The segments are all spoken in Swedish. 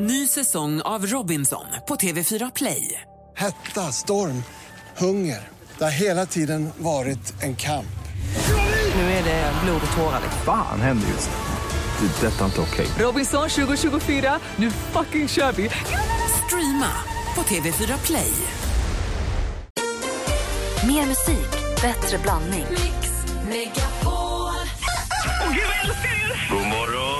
Ny säsong av Robinson på TV4 Play. Hetta, storm, hunger. Det har hela tiden varit en kamp. Nu är det blod och tårar. Fan händer just nu. Det. är Detta är inte okej. Robinson 2024, nu fucking kör vi! Streama på TV4 Play. Mer musik, bättre blandning. God morgon.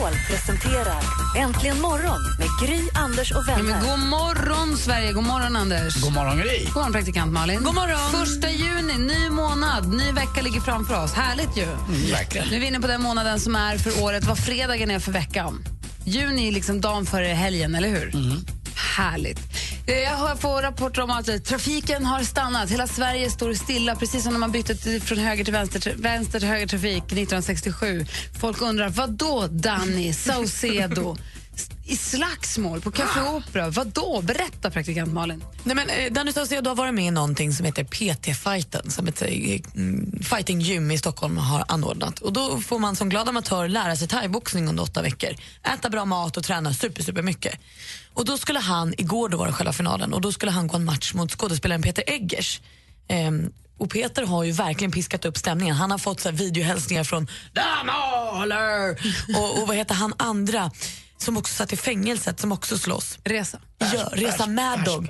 Megapol presenterar Äntligen morgon med Gry, Anders och Ja, vänner. men god morgon, Sverige. God morgon, Anders. God morgon, Gry. God morgon, praktikant Malin. God morgon. Första juni, ny månad, ny vecka ligger framför oss. Härligt ju. Verkligen. Nu är vi inne på den månaden som är för året, vad fredagen är för veckan. Juni är liksom dagen före helgen, eller hur? Härligt. Eh, jag får rapporter om att eh, trafiken har stannat. Hela Sverige står stilla, precis som när man bytte till- från höger till vänster, vänster till höger trafik 1967. Folk undrar, vad då Danny Saucedo? I slagsmål på Café Opera? Vad då? Berätta, praktikant Malin. Nej, men, eh, Danny Saucedo har varit med i någonting som heter PT-fighten som ett eh, mm, fighting gym i Stockholm har anordnat. Och Då får man som glad amatör lära sig thaiboxning under åtta veckor. Äta bra mat och träna super, super mycket. Och då skulle han, igår då var det själva finalen, och då skulle han gå en match mot skådespelaren Peter Eggers. Ehm, och Peter har ju verkligen piskat upp stämningen. Han har fått så här, videohälsningar från Damaler och, och vad heter han andra som också satt i fängelset som också slåss. Resa. Ja, Resa Mad Dog.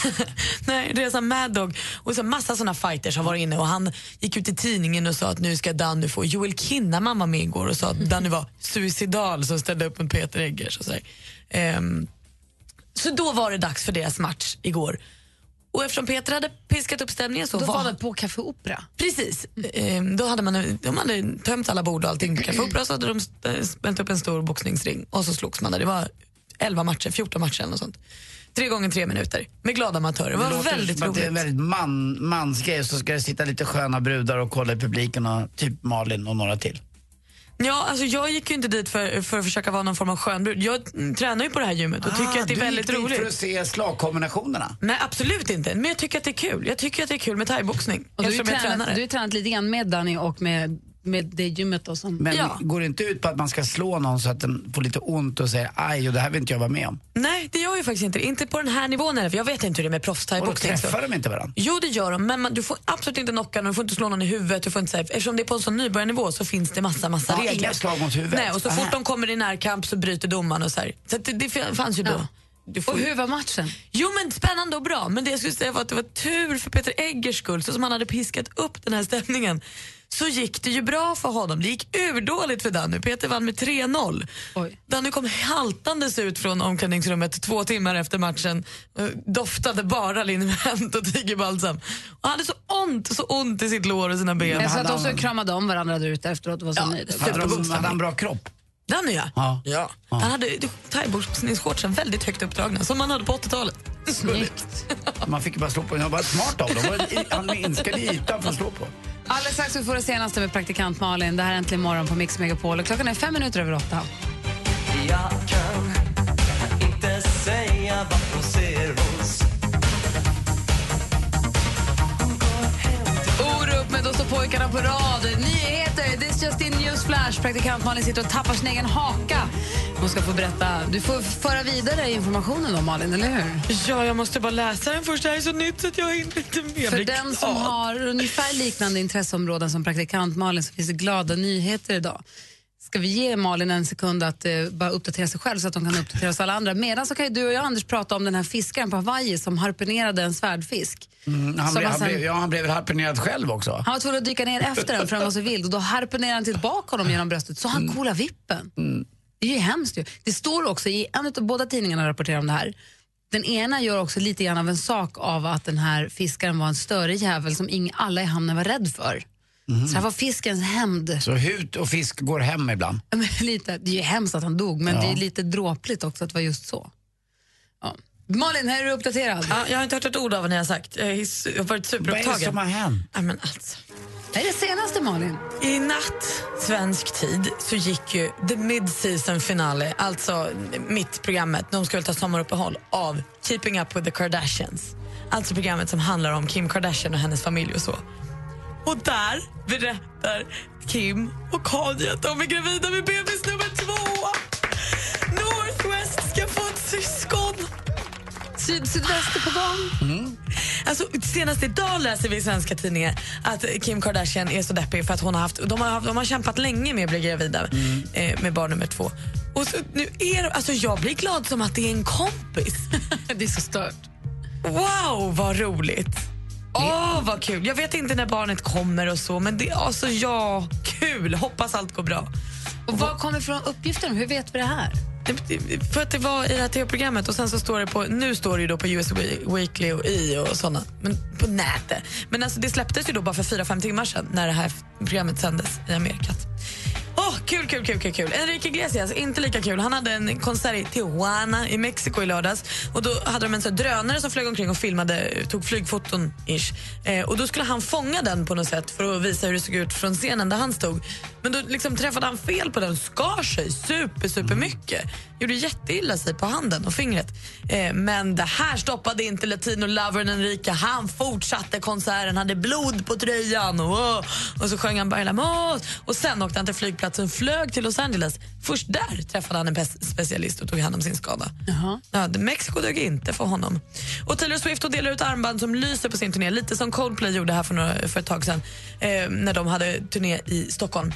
Nej, Resa Mad Dog. Och så massa såna fighters har varit inne och han gick ut i tidningen och sa att nu ska Danny få... Joel Kinnaman var med igår och sa att Danny var suicidal som ställde upp mot Peter Eggers. Och så, här. Ehm, så då var det dags för deras match igår. Och eftersom Peter hade piskat upp stämningen så Då var det på Café Opera. Precis. Ehm, då hade man, de hade tömt alla bord och allting på Café Opera så hade de st- spänt upp en stor boxningsring och så slogs man där. Det var 11 matcher, 14 matcher eller något sånt. Tre gånger tre minuter med glada amatörer. Det var låter väldigt att Det är en roligt. väldigt man, mansgrej så ska det sitta lite sköna brudar och kolla i publiken och typ Malin och några till. Ja, alltså jag gick ju inte dit för, för att försöka vara någon form av skönbrud. Jag tränar ju på det här gymmet och tycker att det är Ah, du väldigt gick dit roligt. för att se slagkombinationerna. Nej, absolut inte. Men jag tycker att det är kul. Jag tycker att det är kul med thaiboxning. Och du, har ju du tränat lite grann med Danny och med, med det gymmet. Då som, Men Ja. går det inte ut på att man ska slå någon så att den får lite ont och säger aj och det här vill inte jag vara med om? Nej, det gör ju faktiskt inte. Inte på den här nivån heller, för jag vet inte hur det är med Och då proffs-thaiboxning. så- träffar de inte varandra. Jo, det gör de, men man, du får absolut inte knocka någon, du får inte slå någon i huvudet. Du får inte, så här, eftersom det är på en sån nybörjarnivå så finns det massa, massa Ja, regler. inga slag mot huvudet. Nej, och så fort Aha. de kommer i närkamp så bryter domaren och så här. Så att det, det fanns ju då. Ja. Du får, och hur var matchen? Jo men spännande och bra, men det jag skulle säga var att det var tur för Peter Eggers skull, så som han hade piskat upp den här stämningen så gick det ju bra för honom. Det gick urdåligt för Danny. Peter vann med 3-0. Oj. Danny kom haltandes ut från omklädningsrummet två timmar efter matchen. eh, Doftade bara liniment och tigerbalsam. Och hade så ont, så ont i sitt lår och sina ben. Jag sa hade att de han- så kramade om varandra där ute efteråt och var så Ja, nöjda. Hade, de, han bra kropp? Danny ja. Ja. ja. Ja. Han hade thaiboxningsshortsen väldigt högt uppdragna, som man hade på 80-talet. Snyggt. Man fick ju bara slå på den. Han var smart av dem. Han minskade ytan för att slå på. Alldeles strax vi får det senaste med praktikant Malin. Det här är Äntligen morgon på Mix Megapol. Och klockan är fem minuter över åtta. Jag kan inte säga vad hon ser hos Med Då står pojkarna på rad. Nyheter, this just in news flash. Praktikant Malin sitter och tappar sin egen haka. Hon ska få berätta. Du får föra vidare informationen då Malin, eller hur? Ja, jag måste bara läsa den först. Det här är så nytt så att jag hinner inte med. För den som har ungefär liknande intresseområden som praktikant Malin så finns det glada nyheter idag. Ska vi ge Malin en sekund att eh, bara uppdatera sig själv så att de kan uppdatera oss alla andra? Medan så kan ju du och jag Anders prata om den här fiskaren på Hawaii som harpunerade en svärdfisk. Mm, han, Som blev, han han, sen- blev, ja, han blev väl harpunerad själv också? Han var tvungen att dyka ner efter den för den var så vild och då harpunerade han tillbaka honom genom bröstet så han coola vippen. Det är ju hemskt ju. Det står också i en av båda tidningarna rapporterar om det här. Den ena gör också lite grann av en sak av att den här fiskaren var en större jävel som ing, alla i hamnen var rädd för. Så det här var fiskens hämnd. Så hut och fisk går hem ibland. Lite, det är ju hemskt att han dog, men Ja. det är lite dråpligt också att det var just så. Ja. Malin, här är du uppdaterad. Ja, jag har inte hört ett ord av vad ni har sagt. Jag har varit Vad är superupptagen. det som har hänt? Ja, men alltså. Det är det senaste, Malin. I natt, svensk tid, så gick ju the mid-season finale, alltså mitt-programmet, de ska väl ta sommaruppehåll, av Keeping Up With The Kardashians. Alltså programmet som handlar om Kim Kardashian och hennes familj och så. Och där berättar Kim och Kanye att de är gravida med bebis nummer två. Northwest ska få ett syskon. Syd, sydväst är på gång. Alltså, senast idag läser vi i svenska tidningar att Kim Kardashian är så deppig för att hon har haft, de har, haft, de har kämpat länge med att bli gravida eh, med barn nummer två. Och så, nu är alltså, jag blir glad som att det är en kompis. det är så stört. Wow, vad roligt! Åh, vad kul. Jag vet inte när barnet kommer och så, men det alltså ja, kul. Hoppas allt går bra. Och var kommer ifrån uppgiften? Hur vet vi det här? För att det var i det här tv-programmet och sen så står det på, nu står det ju då på US Weekly och i och såna, men på nätet. Men alltså det släpptes ju då bara för fyra fem timmar sedan när det här programmet sändes i Amerikat. Oh, kul, kul, kul, kul, kul. Enrique Iglesias, inte lika kul. Han hade en konsert i Tijuana i Mexiko i lördags. Och Då hade de en sån drönare som flög omkring och filmade, tog flygfoton. Ish. Eh, och Då skulle han fånga den på något sätt för att visa hur det såg ut från scenen där han stod. Men då liksom träffade han fel på den, skar sig super, super mycket. Gjorde jätteilla sig på handen och fingret. Eh, men det här stoppade inte latino-lovern Enrique. Han fortsatte konserten, hade blod på tröjan och, och så sjöng han Baila. Och sen åkte han till flygplatsen, flög till Los Angeles. Först där träffade han en specialist och tog hand om sin skada. Ja, det- Mexiko dög inte för honom. Och Taylor Swift hon delar ut armband som lyser på sin turné, lite som Coldplay gjorde här för, några, för ett tag sedan eh, när de hade turné i Stockholm.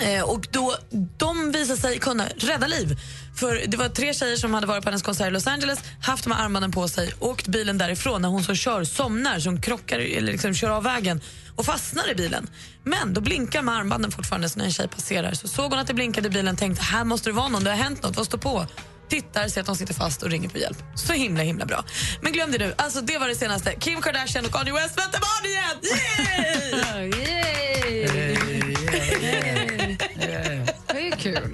Eh, och då, de visade sig kunna rädda liv. För Det var tre tjejer som hade varit på hennes konsert i Los Angeles, haft de här armbanden på sig, åkt bilen därifrån när hon som kör somnar, som krockar eller liksom kör av vägen och fastnar i bilen. Men då blinkar med armbanden fortfarande så när en tjej passerar så såg hon att det blinkade i bilen tänkte här måste det vara någon, det har hänt något, vad står på? Tittar, ser att de sitter fast och ringer på hjälp. Så himla himla bra. Men glöm det nu, alltså det var det senaste. Kim Kardashian och Kanye West väntar barn igen! Yay! Yay!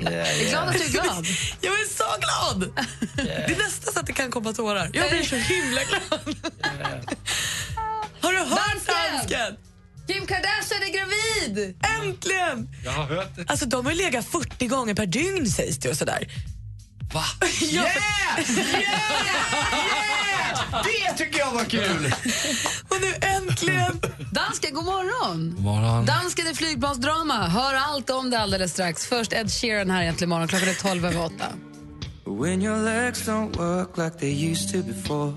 Jag är glad att du är glad. Jag är så glad! Det är nästan så att det kan komma tårar. Jag blir så himla glad. Har du hört Dansken! dansken? Kim Kardashian är gravid! Äntligen! Jag har hört det. Alltså de har ju legat 40 gånger per dygn sägs det och sådär. Va? Ja, Det tycker jag var kul! och nu äntligen! Dansken, god morgon! Morgon. Dansken flygplansdrama. Hör allt om det alldeles strax. Först Ed Sheeran här egentligen imorgon. Klockan är 12 över 8. When your legs don't work like they used to before.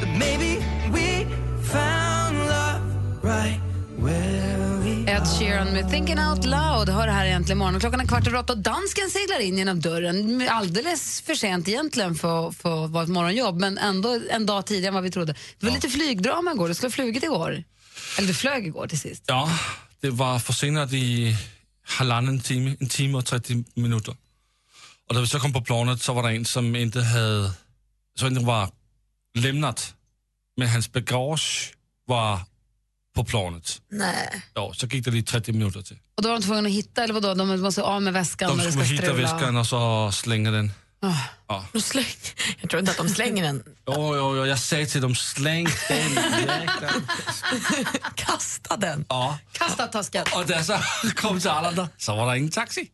But maybe we found love right where Ed Sheeran med Thinking Out Loud hör det här egentligen imorgon. Klockan är kvart över åtta och dansken seglar in genom dörren. Alldeles för sent egentligen för, för att vara ett morgonjobb, men ändå en dag tidigare än vad vi trodde. Det var lite flygdrama igår. Du skulle ha flugit igår. Eller du flög igår till sist. Ja, det var försenat i halvannen timme, en timme och 30 minuter. Och när vi så kom på planet så var det en som inte hade, så inte var lämnat, men hans bagage var på planet. Nej. Ja, så gick det lite 30 minuter till. Och då var de tvungna att hitta, eller vadå, de måste av med väskan De skulle hitta strula. väskan och så slänga den. Ah. Ja. De släng... Jag tror inte att de slänger den. Jo, jo, jo, jag sa till dem, släng den. jäklar." Kasta den. Ja. Kasta tasken. Och när så kom till Arlanda så var det ingen taxi.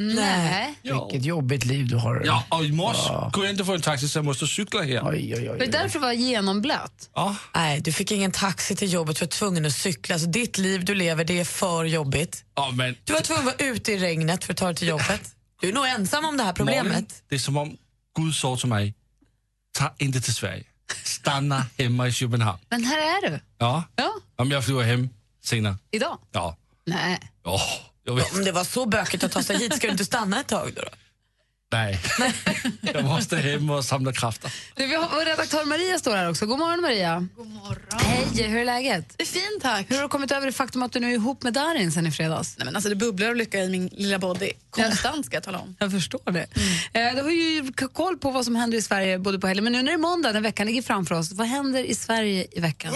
Nej. Vilket jobbigt liv du har. Ja, och i morse kunde jag inte få en taxi så jag måste cykla här. Oj, oj, oj. Var det därför du var genomblöt? Ja. Nej, du fick ingen taxi till jobbet, du var tvungen att cykla. Alltså, ditt liv du lever, det är för jobbigt. Ja, men Du var tvungen att vara ute i regnet för att ta dig till jobbet. Du är nog ensam om det här problemet. Malin, det är som om Gud sa till mig, ta inte till Sverige. Stanna hemma i Köpenhamn. Men här är du. Ja, Ja, om jag flyger hem senare. idag. Ja, Nej. ja vet. Om det var så bökigt att ta sig hit, ska du inte stanna ett tag då? då? Nej, jag måste hem och samla krafter. Du, vi har, vår redaktör Maria står här också. God morgon Maria. God morgon. Hej, hur är läget? Det är fint tack. Hur har du kommit över det faktum att du nu är ihop med Darin sen i fredags? Nej, men alltså, det bubblar av lycka i min lilla body. Konstant ska jag tala om. Jag förstår det. Eh, du har ju koll på vad som händer i Sverige både på helgen, men nu när det är måndag, när veckan ligger framför oss, vad händer i Sverige i veckan?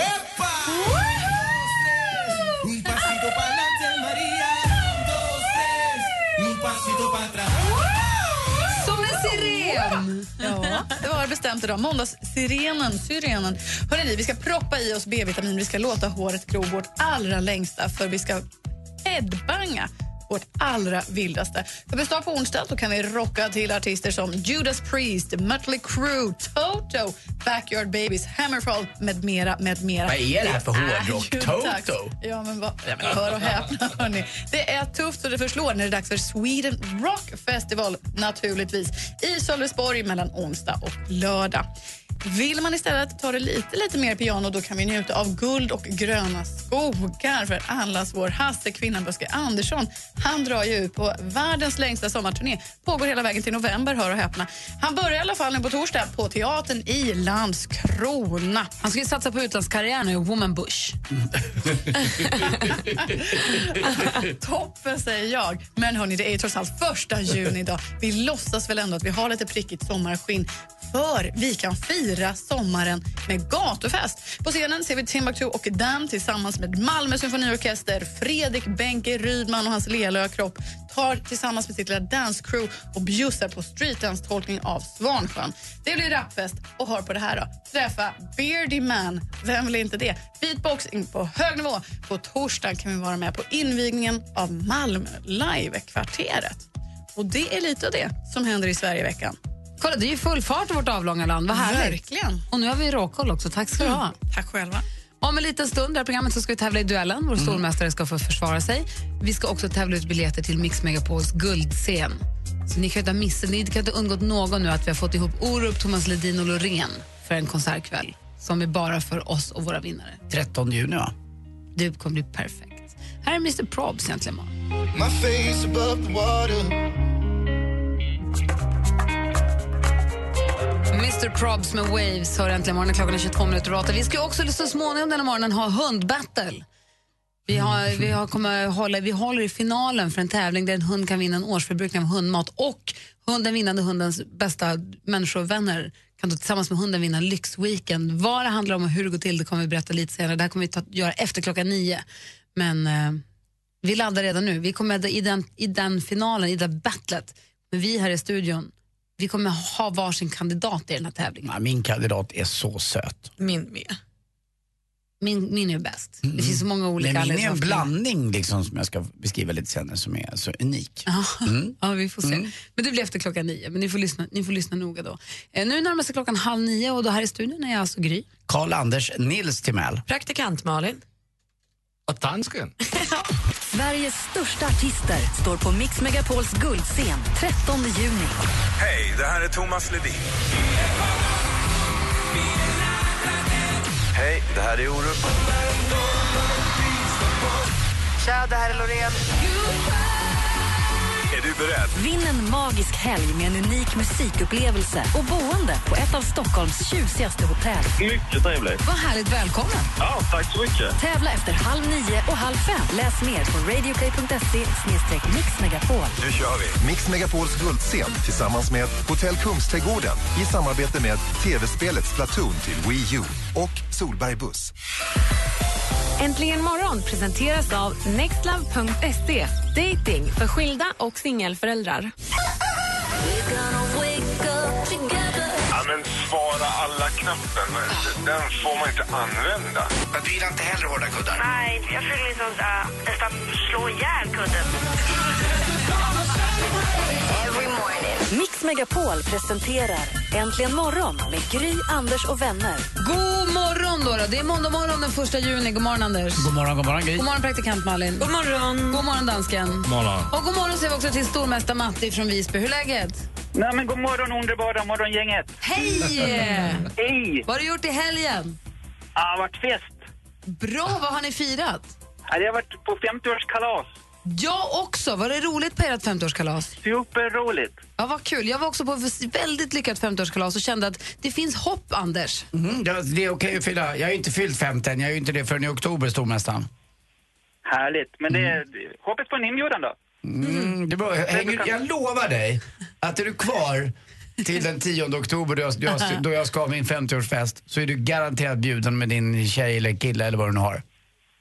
Som en Måndagssiren! Ja, det var bestämt idag. Måndagssirenen, syrenen. Hörrni, ni, vi ska proppa i oss B-vitamin. Vi ska låta håret gro vårt allra längsta för vi ska headbanga vårt allra vildaste. För bestå på onsdag då kan vi rocka till artister som Judas Priest, Mötley Crüe, Toto, Backyard Babies, Hammerfall med mera, med mera. Vad är det här för hårdrock? Toto? dags. Ja, men vad, ja, men hör och häpna, hörni. Det är tufft och det förslår när det är dags för Sweden Rock Festival naturligtvis i Sölvesborg mellan onsdag och lördag. Vill man istället ta det lite, lite mer piano då kan vi njuta av guld och gröna skogar för allas vår Hasse Kvinnaböske Andersson. Han drar ju ut på världens längsta sommarturné. Pågår hela vägen till november, hör och häpna. Han börjar i alla fall nu på torsdag på Teatern i Landskrona. Han ska ju satsa på utlandskarriär nu, Woman Bush. Toppen, säger jag. Men hörni, det är ju trots allt första juni idag. Vi låtsas väl ändå att vi har lite prickigt sommarskinn för vi kan fira fira sommaren med gatufest. På scenen ser vi Timbuktu och Dan tillsammans med Malmö symfoniorkester. Fredrik Benke Rydman och hans lelöa kropp tar tillsammans med sitt lilla dancecrew och bjussar på streetdance-tolkning av Svansjön. Det blir rapfest och hör på det här då. Träffa Beardy Man, vem vill inte det? Beatboxing på hög nivå. På torsdag kan vi vara med på invigningen av Malmö Live-kvarteret. Och det är lite av det som händer i Sverige i veckan. Kolla, det är ju full fart i vårt avlånga land. Vad härligt. Verkligen. Och nu har vi råkoll också. Tack ska du ha. Tack själva. Om en liten stund i programmet så ska vi tävla i duellen. Vår stormästare ska få försvara sig. Vi ska också tävla ut biljetter till Mix Megapols guldscen. Så ni kan inte ha missat, ni kan inte undgått någon nu att vi har fått ihop Orup, Thomas Ledin och Loreen för en konsertkväll som är bara för oss och våra vinnare. 13 juni, va? Det kommer bli perfekt. Här är Mr Probs egentligen. imorgon. Mr Probs med Waves hör äntligen morgonen. Klockan är 22 minuter åtta. Vi ska också så småningom denna morgonen ha hundbattle. Vi, har, vi, har, kommer hålla, vi håller i finalen för en tävling där en hund kan vinna en årsförbrukning av hundmat och hund, den vinnande hundens bästa människovänner kan då tillsammans med hunden vinna en lyxweekend. Vad det handlar om och hur det går till det kommer vi berätta lite senare. Det här kommer vi ta, göra efter klockan nio. Men eh, vi laddar redan nu. Vi kommer i den, i den finalen, i det battlet, men vi här i studion vi kommer ha varsin kandidat i den här tävlingen. Ja, min kandidat är så söt. Min med. Min, min är bäst. Det finns så många olika Men min är en blandning liksom, som jag ska beskriva lite senare som är så unik. Ja, Mm. ja, vi får se. Mm. Men det blir efter klockan nio, men ni får lyssna, ni får lyssna noga då. Eh, nu närmar sig klockan halv nio och då här i studion är jag alltså Gry. Karl-Anders Nils Timell. Praktikant Malin. Och dansken. Sveriges största artister står på Mix Megapols guldscen 13 juni. Hej, det här är Thomas Ledin. Hej, det här är Orup. Tja, det här är Loreen. Är du beredd? Vinn en magisk helg med en unik musikupplevelse och boende på ett av Stockholms tjusigaste hotell. Mycket trevligt. Vad härligt, välkommen. Ja, tack så mycket. Tävla efter halv nio och halv fem. Läs mer på radioplay.se mixmegapol. Nu kör vi. Mix Megapols guldscen tillsammans med Hotell Kungsträdgården i samarbete med tv-spelet Splatoon till Wii U och Solberg Buss. Äntligen morgon presenteras av nextlove.se. Dating för skilda och singelföräldrar. Ja, men svara alla-knappen, den får man inte använda. Du gillar inte heller hårda kuddar? Nej, jag försöker liksom uh, nästan slå ihjäl kudden. Mix Megapol presenterar Äntligen morgon med Gry, Anders och vänner. God morgon då, då. Det är måndag morgon den första juni. God morgon Anders. God morgon, god morgon Gry. God morgon praktikant Malin. God morgon. God morgon dansken. Morgon. Och god morgon säger vi också till stormästare Matti från Visby. Hur är läget? Nej, men god morgon, underbara morgongänget. Hej! Hej! Vad har du gjort i helgen? Det har varit fest. Bra, vad har ni firat? Ja, det har varit på 50-årskalas. Jag också. Var det roligt på ert 50-årskalas? Superroligt. Ja, vad kul. Jag var också på ett väldigt lyckat 50-årskalas och kände att det finns hopp, Anders. Mm, det är okej att fylla. Jag har ju inte fyllt 50 än. Jag är ju inte det förrän i oktober, stormästaren. Härligt. Men det, hoppas på en inbjudan då. Mm, det var, hänger, jag lovar dig att är du kvar till den 10 oktober då jag, då jag, då jag ska ha min 50-årsfest så är du garanterat bjuden med din tjej eller kille eller vad du nu har.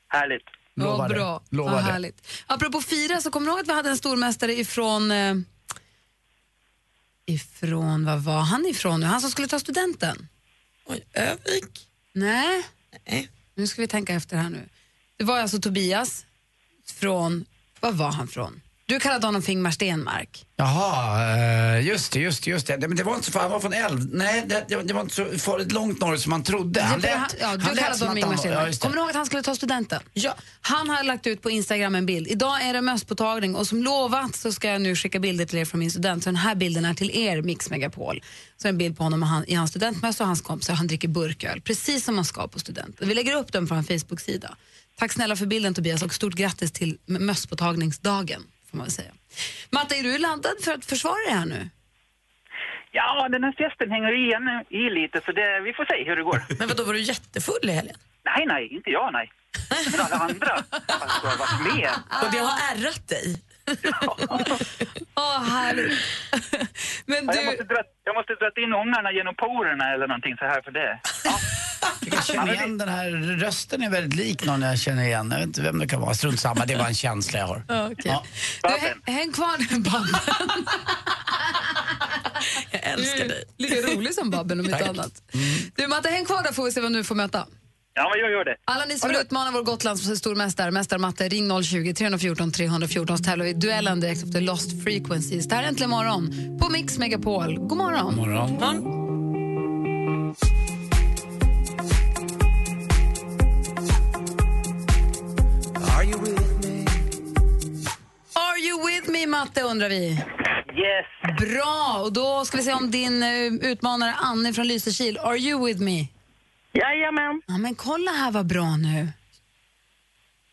Härligt. Lovar Vad det. bra. Lovar Vad det. härligt. Apropå fira så kommer du ihåg att vi hade en stormästare ifrån... Eh, ifrån, vad var han ifrån nu? Han som skulle ta studenten? Oj, Övik? Nej. Nu ska vi tänka efter här nu. Det var alltså Tobias från, vad var han från? Du kallade honom för Ingmar Stenmark. Jaha, eh, just det, just det, just det. Men det var inte så, han var från Älv. Nej, det, det var- inte så farligt långt norrut som man trodde. Han lät, han, ja, du han kallade honom Ingmar ja, Stenmark. det. Kommer du ihåg att han skulle ta studenten? Ja. Han har lagt ut på Instagram en bild. Idag är det mösspåtagning och som lovat så ska jag nu skicka bilder till er från min student. Så den här bilden är till er, Mix Megapol. Så en bild på honom och han, i hans studentmössa och hans kompisar. Han dricker burköl, precis som man ska på studenten. Vi lägger upp den på en Facebook-sida. Tack snälla för bilden Tobias och stort grattis till mösspåtagningsdagen. Får man säga. Matte, är du laddad för att försvara dig här nu? Ja, den här festen hänger igen i lite så det, vi får se hur det går. Men vad då var du jättefull i helgen? Nej, nej, inte jag, nej. Men alla andra alltså, har varit med. Och det har ärrat dig? Åh, härligt. Men Ja, du... jag, måste dra, jag måste dra in ångarna genom porerna eller någonting så här för det. Jag känner igen den här rösten är väldigt lik någon jag känner igen. Jag vet inte vem det kan vara. Strunt samma, det är bara en känsla jag har. Ja, okej. Du, häng, kvar där, Babben. Jag älskar dig. Lika rolig som Babben om inte annat. Du Matte, häng kvar där får vi se vem du får möta. Ja, men jag gör det. Alla ni som vill utmana vår Gotlands stormästare, mästare Matte, ring 020 314 314 så tävlar vi i duellen direkt efter Lost Frequencies. Det här är Äntligen morgon på Mix Megapol. God morgon. morgon. Are you with me? Are you with me, Matte, undrar vi. Yes. Bra, och då ska vi se om din eh, utmanare Anne från Lysekil, are you with me? Jajamän. Ja, men kolla här vad bra nu.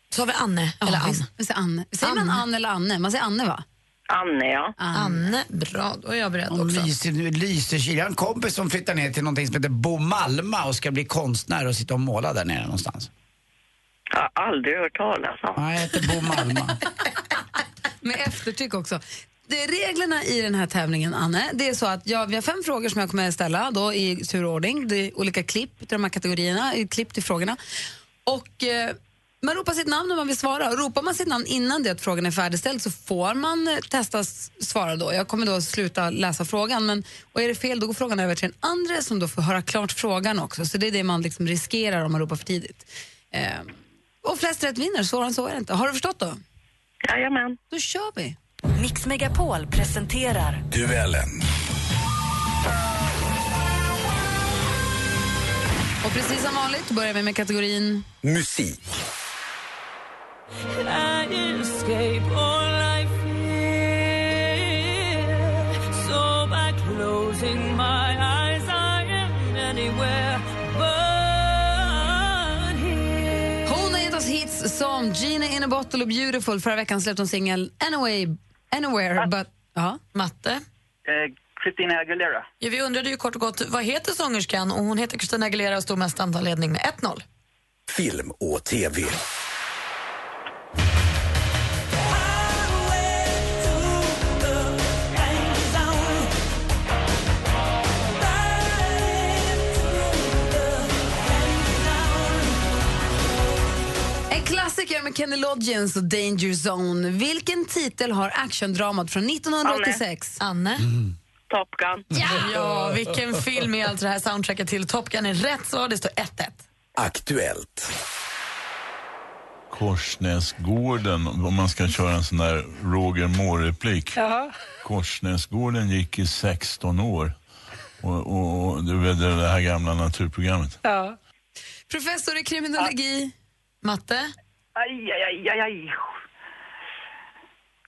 Så har vi Anne, Ja, eller Anne. Vi säger Anne. Säger man Anne. Eller Anne? Man säger Anne, va? Anne, ja. Anne, bra. Då är jag beredd Om också. Lyse, Lysekil. Jag har en kompis som flyttar ner till någonting som heter Bo Malma och ska bli konstnär och sitta och måla där nere någonstans. Jag har aldrig hört talas om. Nej, jag heter Bo Malma. Med eftertryck också. Det, reglerna i den här tävlingen, Anne, det är så att jag, vi har fem frågor som jag kommer att ställa då, i turordning. Det är olika klipp till de här kategorierna, klipp till frågorna. Och eh, man ropar sitt namn när man vill svara. Och ropar man sitt namn innan det att frågan är färdigställd så får man eh, testa svara då. Jag kommer då sluta läsa frågan, men och är det fel då går frågan över till den andra som då får höra klart frågan också. Så det är det man liksom riskerar om man ropar för tidigt. Eh, och flest rätt vinner, svårare än så är det inte. Har du förstått då? Jajamän. Då kör vi. Mix Megapol presenterar Duellen. Och precis som vanligt börjar vi med kategorin Musik. Hon har gett oss hits som Gina in a bottle och Beautiful. Förra veckan släppte hon singeln Anyway, Anywhere. But, ja. Matte? Eh, Christina Aguilera. Ja, vi undrade ju kort och gott, vad heter sångerskan? Och hon heter Christina Aguilera och står med standardledning med 1-0. Film och TV. Med Kenny Loggins och Danger Zone. Vilken titel har actiondramat från 1986? Anne? Top Gun. Ja, vilken film är allt det här soundtracket till? Top Gun är rätt svar, det står 1-1. Aktuellt. Korsnäsgården, om man ska köra en sån där Roger Moore-replik. Korsnäsgården gick i 16 år. Och, och, och du vet det här gamla naturprogrammet. Ja. Professor i kriminologi. Matte? Aj, aj, aj, aj, aj.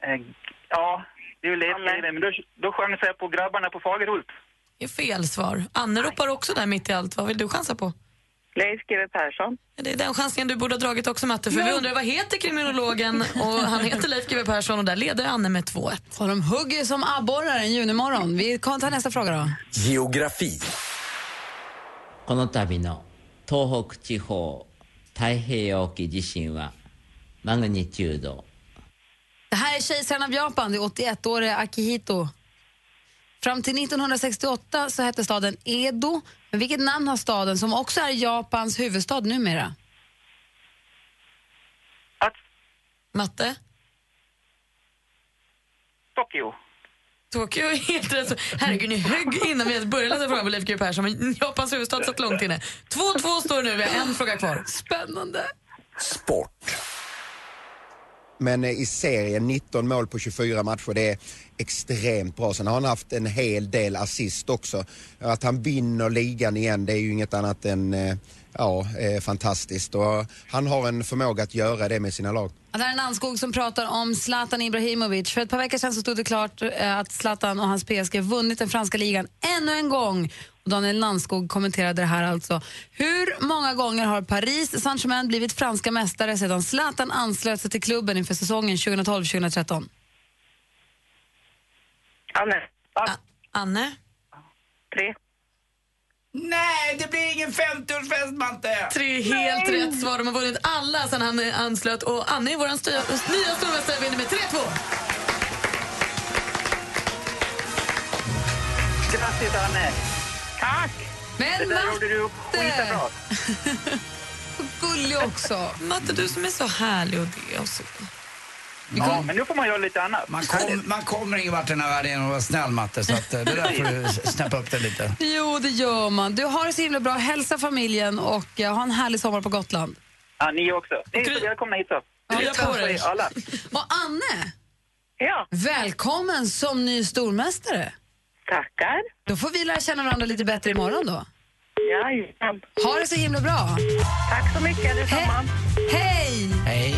Eh, ja, det är ju lätt i det, men då, då chansar jag på grabbarna på Fagerhult. Det är fel svar. Anne ropar också där mitt i allt. Vad vill du chansa på? Leif GW Persson. Det är den chansningen du borde ha dragit också Matte, för vi undrar vad heter kriminologen? Och han heter Leif GW Persson och där leder Anne med 2-1. Och de hugger som abborrar en junimorgon. Vi kan ta nästa fråga då. Geografi. この度の東北地方 太平洋沖地震はマグニチュード Det här är kejsaren av Japan, det är 81-åriga Akihito. Fram till 1968 så hette staden Edo. Men vilket namn har staden som också är Japans huvudstad numera? Matte? Tokyo. Tokyo är helt rätt. Så- Herregud, ni högg innan vi ens började läsa frågan på Leif GW Persson. Men Japans huvudstad satt långt inne. 2-2 står det nu, vi har en fråga kvar. Spännande. Sport. Men eh, i serien 19 mål på 24 matcher, det är extremt bra. Sen har han haft en hel del assist också. Att han vinner ligan igen, det är ju inget annat än eh, ja, eh, fantastiskt. Och han har en förmåga att göra det med sina lag. Ja, Det här är Nanskog som pratar om Zlatan Ibrahimovic. För ett par veckor sedan så stod det klart eh, att Zlatan och hans PSG vunnit den franska ligan ännu en gång. Och Daniel Nanskog kommenterade det här alltså. Hur många gånger har Paris Saint-Germain blivit franska mästare sedan Zlatan anslöt sig till klubben inför säsongen 2012-2013? Anne. Anne? Tre. Nej, det blir ingen 50-årsfest, Matte! Tre helt rätt svar. De har vunnit alla sen han anslöt. Och Anne är vår nya stormästare vinner med 3-2. Grattis, Anne! Tack! Men Det där gjorde du skitbra. Gullig också. Matte, du som är så härlig och det och så. Ja, men nu får man göra lite annat. Man, kom, man kommer ingen vart i den här världen genom att vara snäll, Matte, så att, eh, det där får du snäppa upp det lite. Jo, det gör man. Du har det så himla bra. Hälsa familjen och eh, ha en härlig sommar på Gotland. Ja, ni också. Ni är så välkomna hit då. Ja, för er alla. Och Anne, Ja. välkommen som ny stormästare. Tackar. Då får vi lära känna varandra lite bättre imorgon då. Jajamän. Ha det så himla bra. Tack så mycket, detsamma. Hej! Hej.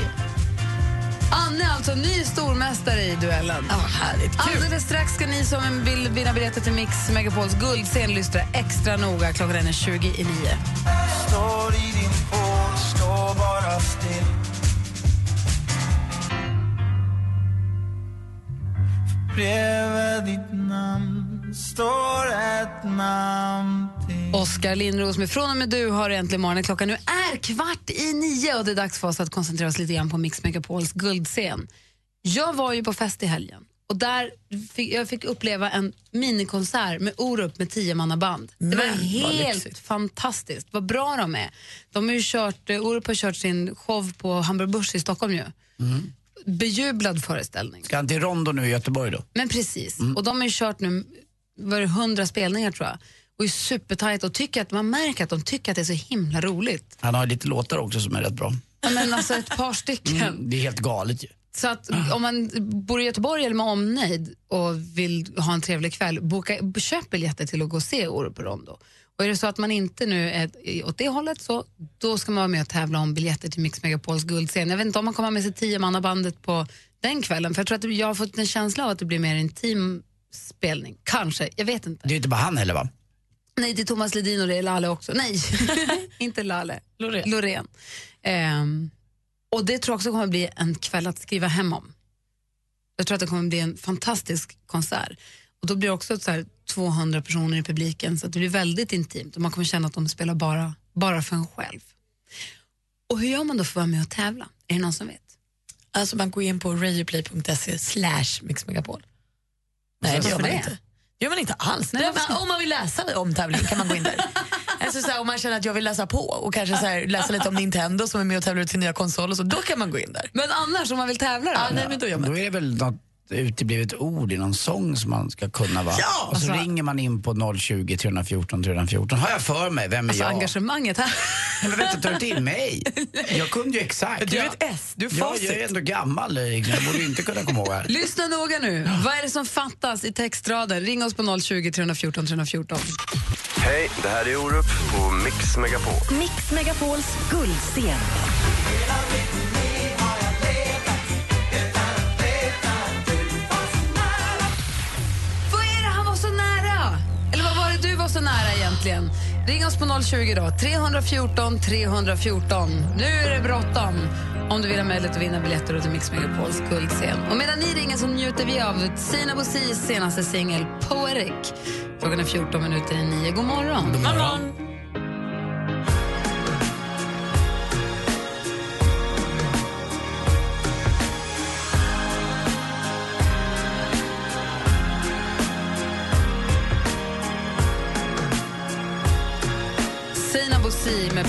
Anne är alltså ny stormästare i duellen. Ja, härligt. Kul. Alldeles strax ska ni som vill vinna biljetter till Mix Megapols guldscen lyssna extra noga. Klockan är 20 i nio. Står i din pool, står bara still Bredvid ditt namn står ett namn Oskar Lindros med Från och med du har äntligen morgonen. Klockan nu är kvart i nio och det är dags för oss att koncentrera oss lite grann på Mix Megapols guldscen. Jag var ju på fest i helgen och där fick jag fick uppleva en minikonsert med Orup med tiomannaband. Det var helt fantastiskt. Vad bra de är. De har ju kört, eh, Orup har kört sin show på Hamburg Börs i Stockholm ju. Bejublad föreställning. Ska han till Rondo nu i Göteborg då? Men precis. Och de har ju kört nu var det 100 spelningar tror jag. Och är supertajt och tycker att man märker att de tycker att det är så himla roligt. Han har lite låtar också som är rätt bra. Ja, Men alltså ett par stycken. Mm, det är helt galet ju. Så att om man bor i Göteborg eller med omnejd och vill ha en trevlig kväll, boka, köp biljetter till att gå och se Orup och Rondo. Och är det så att man inte nu är åt det hållet så då ska man vara med och tävla om biljetter till Mix Megapols guldscen. Jag vet inte om man kommer med sig tio bandet på den kvällen för jag tror att jag har fått en känsla av att det blir mer intim spelning. Kanske, jag vet inte. Det är inte bara han heller va? Nej, det är Thomas Ledin och det är Lalle också. Nej, inte Lalle. Loreen. Loreen. Ehm, och det tror jag också kommer bli en kväll att skriva hem om. Jag tror att det kommer bli en fantastisk konsert. Och då blir det också så här 200 personer i publiken så att det blir väldigt intimt och man kommer känna att de spelar bara, bara för en själv. Och hur gör man då för att vara med och tävla? Är det någon som vet? Alltså man går in på radioplay.se slash mixmegapol. Nej, det gör man det? inte. Gör man inte alls. Nej, ska- om man vill läsa om tävlingen kan man gå in där. Alltså så här, om man känner att jag vill läsa på och kanske så här, läsa lite om Nintendo som är med och tävlar ut sin nya konsol och så, då kan man gå in där. Men annars om man vill tävla då? Ja, nej, men då gör man Då är det väl något uteblivet ord i någon sång som man ska kunna va? Ja! Och så Alltså- ringer man in på 020 314 314. Har jag för mig, vem är Alltså jag? engagemanget här. Nej, men vänta, ta inte in mig. Jag kunde ju exakt. Du är Jag- ett S, du är facit. jag är ändå gammal. liksom. Jag borde inte kunna komma ihåg här. Lyssna noga nu. Vad är det som fattas i textraden? Ring oss på 020 314 314. Hej, det här är Orup på Mix Megapol. Mix Megapols guldscen. Vad så nära egentligen? Ring oss på 020 då. 314 314. Nu är det bråttom om du vill ha möjlighet att vinna biljetter till Mix Megapols guldscen. Och medan ni ringer så njuter vi av Sina Bosis senaste singel Poetic. Klockan är 14 minuter i nio. God morgon. God morgon.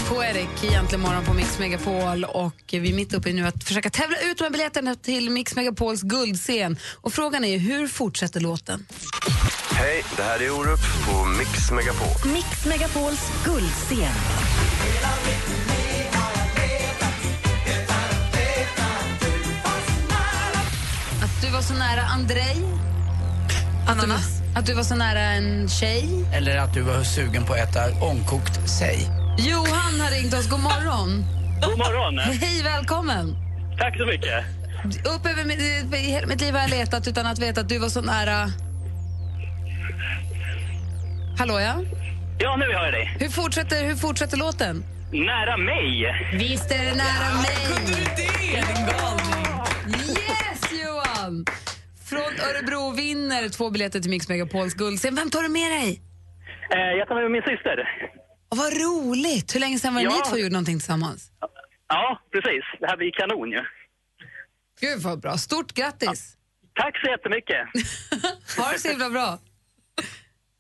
Poetic i Äntligen morgon på Mix Megapol. Och vi är mitt uppe i nu att försöka tävla ut de här biljetterna till Mix Megapols guldscen. Och frågan är hur fortsätter låten? Hej, det här är Orup på Mix Megapol. Mix Megapols guldscen. Att du var så nära Andrei? Ananas? Att du var så nära en tjej? Eller att du var sugen på att äta ångkokt säg. Johan har ringt oss. God morgon. God morgon. Hej, välkommen. Tack så mycket. Upp över mitt, i hela mitt liv har jag letat utan att veta att du var så nära... Hallå, ja? Ja, nu hör jag dig. Hur fortsätter, hur fortsätter låten? Nära mig. Visst är det nära mig! Kunde du det, din galning? Yes, Johan! Från Örebro vinner två biljetter till Mix Megapols guldscen. Vem tar du med dig? Eh, jag tar med min syster. Åh, vad roligt! Hur länge sedan var det Ja. ni två gjorde någonting tillsammans? Ja, precis. Det här blir kanon ju. Gud vad bra. Stort grattis! Tack så jättemycket. Ha det så himla bra.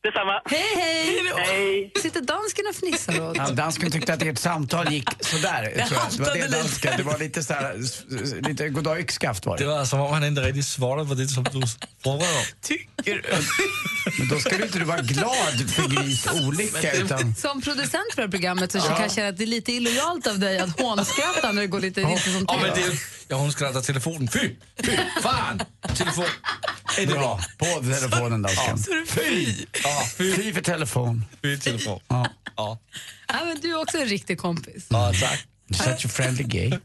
Detsamma. Hej, hej! Hej. Sitter dansken och fnissar åt? Ja, dansken tyckte att ert samtal gick sådär. Tror jag. Det var det dansken. Det var lite sådär, s- s- lite goddag yxskaft var det. Det var som om han inte riktigt svarade på det som du frågade om. Tycker Men då ska du inte vara glad för Gris olycka utan... Som producent för det här programmet så kan jag känna att det är lite illojalt av dig att hånskratta när det går lite, lite som Ja, men det, ja, hon skrattar telefonen. Fy! Fy! Fan! Telefon. Är det bra? På telefonen dansken. Fy! Ja, Fy för telefon. Fy telefon. Ja. Ja. Ja, men du är också en riktig kompis. ja, tack. Such a friendly gay.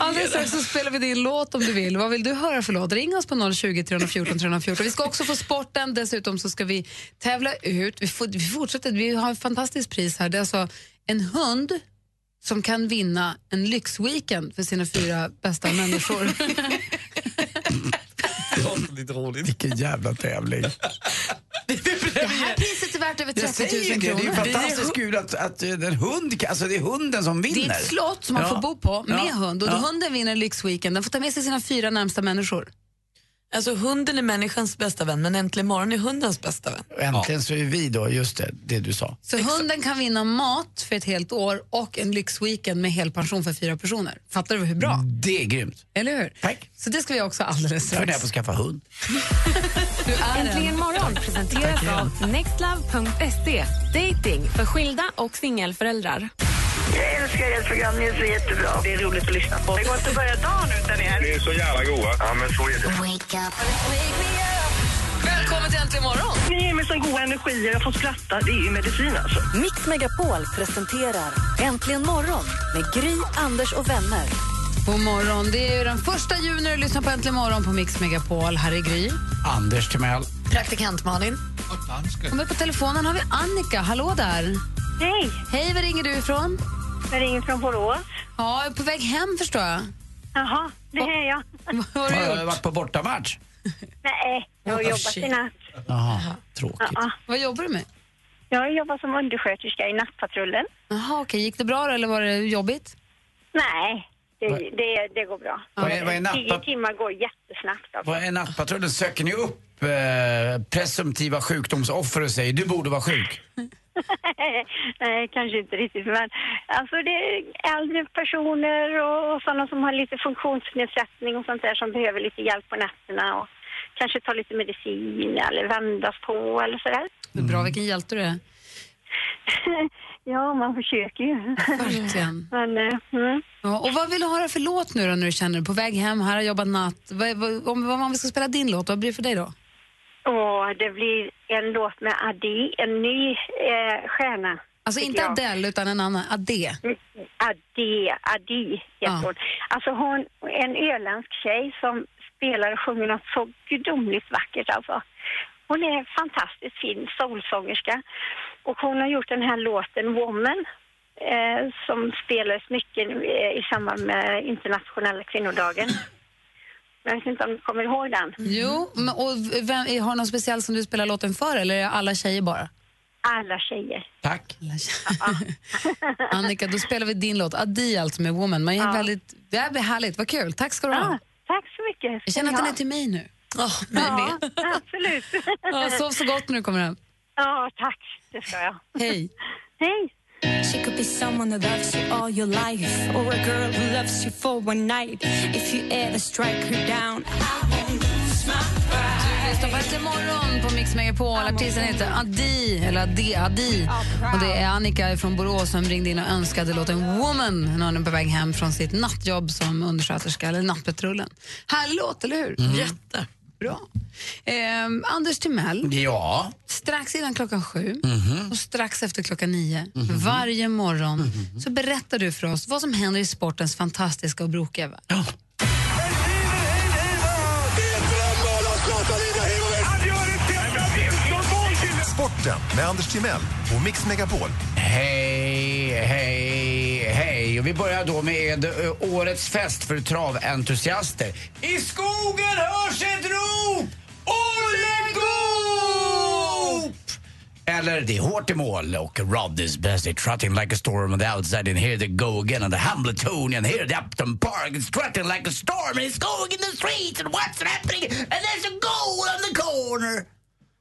Alldeles strax så spelar vi din låt om du vill. Vad vill du höra för låt? Ring oss på 020 314 314. Vi ska också få sporten. Dessutom så ska vi tävla ut. Vi, får, vi fortsätter. Vi har ett fantastiskt pris här. Det är alltså en hund som kan vinna en lyxweekend för sina fyra bästa människor. Det låter lite roligt. Vilken jävla tävling. Det här priset är värt över Jag 30 säger 000 det, det är ju kronor. fantastiskt kul att, att eh, den hund, alltså det är hunden som vinner. Det är ett slott som man Ja. får bo på med Ja. hund och Ja. hunden vinner en lyxweekend. Den får ta med sig sina fyra närmsta människor. Alltså hunden är människans bästa vän men äntligen morgon är hundens bästa vän. Äntligen så är vi då, just det, det du sa. Så hunden kan vinna mat för ett helt år och en lyxweekend med helpension för fyra personer. Fattar du hur bra? Det är grymt. Eller hur? Tack. Så det ska vi också alldeles Jag strax. funderar på att skaffa hund. Du är Äntligen en. morgon presenteras av nextlove.se. Dating för skilda och singelföräldrar. Jag älskar ert program, ni är så jättebra. Det är roligt att lyssna på. Det går inte att börja dagen utan er. Ni är så jävla goa. Ja, men så är det. Välkommen till Äntligen morgon! Ni ger mig så goda energier, jag får skratta. Det är ju medicin alltså. Mix Megapol presenterar Äntligen morgon med Gry, Anders och vänner. God morgon. Det är ju den första juni och lyssnar på Äntligen morgon på Mix Megapol. Här är Gry. Anders Timell. Praktikant Malin. Och med på telefonen har vi Annika. Hallå där. Hej, Hej, var ringer du ifrån? Jag ringer från Borås. Ja, jag är på väg hem förstår jag. Jaha, det är jag. Vad har du Har du gjort? varit på bortamatch? Nej, jag har Oh, jobbat shit. i natt. Jaha, tråkigt. Ja, Vad jobbar du med? jag har jobbat som undersköterska i nattpatrullen. Jaha, okej. Gick det bra då, eller var det jobbigt? Nej, det, Vad- det, det går bra. Vad är- vad är Tio nattpa- timmar går jättesnabbt. Alltså. Vad är Nattpatrullen? Söker ni upp eh, presumtiva sjukdomsoffer och säger du borde vara sjuk? Nej, kanske inte riktigt. Men alltså det är äldre personer och, sådana som har lite funktionsnedsättning och sånt där som behöver lite hjälp på nätterna och kanske ta lite medicin eller vändas på eller sådär. Det är bra, vilken hjälte du är. ja, man försöker ju. Verkligen. Men, eh, mm. Ja, och vad vill du höra för låt nu då när du känner dig på väg hem, här har jobbat natt? Vad, vad, om, om vi ska spela din låt, vad blir det för dig då? Och det blir en låt med Adi, en ny eh, stjärna. Alltså inte jag. Adele utan en annan, Ade. Adi, Adi heter hon. Alltså hon en öländsk tjej som spelar och sjunger något så gudomligt vackert alltså. Hon är en fantastiskt fin soulsångerska. Och hon har gjort den här låten Woman eh, som spelades mycket eh, i samband med internationella kvinnodagen. Jag vet inte om du kommer ihåg den? Jo, men, och vem, har du någon speciell som du spelar låten för eller är det alla tjejer bara? Alla tjejer. Tack. Annika, då spelar vi din låt, Adi alltså med Woman. Men Ja. väldigt, det blir härligt, vad kul. Tack ska du ha. Ja, tack så mycket. Jag känner att den är till mig nu. Oh, Ja, absolut. Ja, sov så gott när du kommer hem. Ja, tack. Det ska jag. Hej. Hej! She could be someone who loves you all your life or a girl who loves you for one night. If you ever strike her down, I won't lose my Du lyssnar på Äntligen morgon på Mix Megapol. Artisten heter Adi, eller Adi, Adi. Och det är Annika från Borås som ringde in och önskade låten Woman när hon är på väg hem från sitt nattjobb som undersköterska, eller nattpatrullen. Härlig låt, eller hur? Mm. Jätte. Bra. Ehm, Anders Timell, Ja. strax innan klockan sju Mhm. och strax efter klockan nio varje morgon så berättar du för oss vad som händer i sportens fantastiska och brokiga värld. Sporten med Anders Timell och Mix Megapol. Hej, hej. Och vi börjar då med eh, årets fest för traventusiaster. I skogen hörs ett rop! Olle Goop! Eller det är hårt i mål och Rod is busy trotting like a storm on the outside and here they go again on the Hambletonian. Here the Upton Park is trotting like a storm and it's going in the streets and what's happening and there's a goal on the corner.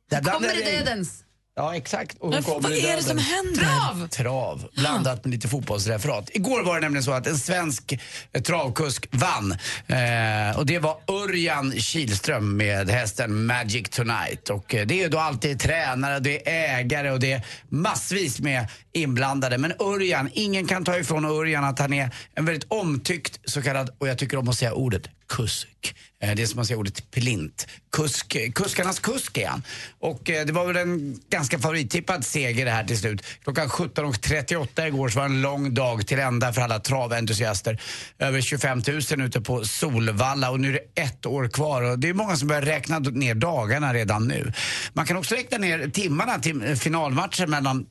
Där Kommer det dödens? Ja, exakt. Och kommer vad är det som händer? Trav! Trav, blandat med lite fotbollsreferat. Igår var det nämligen så att en svensk eh, travkusk vann. Eh, och det var Örjan Kihlström med hästen Magic Tonight. Och eh, det är ju då alltid tränare, det är ägare och det är massvis med inblandade. Men Örjan, ingen kan ta ifrån Örjan att han är en väldigt omtyckt så kallad, och jag tycker om att säga ordet, kusk. Eh, det är som man säger ordet plint. Kusk, kuskarnas kusk är han. Och eh, det var väl en ganska favorittippad seger det här till slut. Klockan 17.38 igår så var det en lång dag till ända för alla traventusiaster. Över 25 000 ute på Solvalla och nu är det ett år kvar och det är många som börjar räkna ner dagarna redan nu. Man kan också räkna ner timmarna till finalmatchen mellan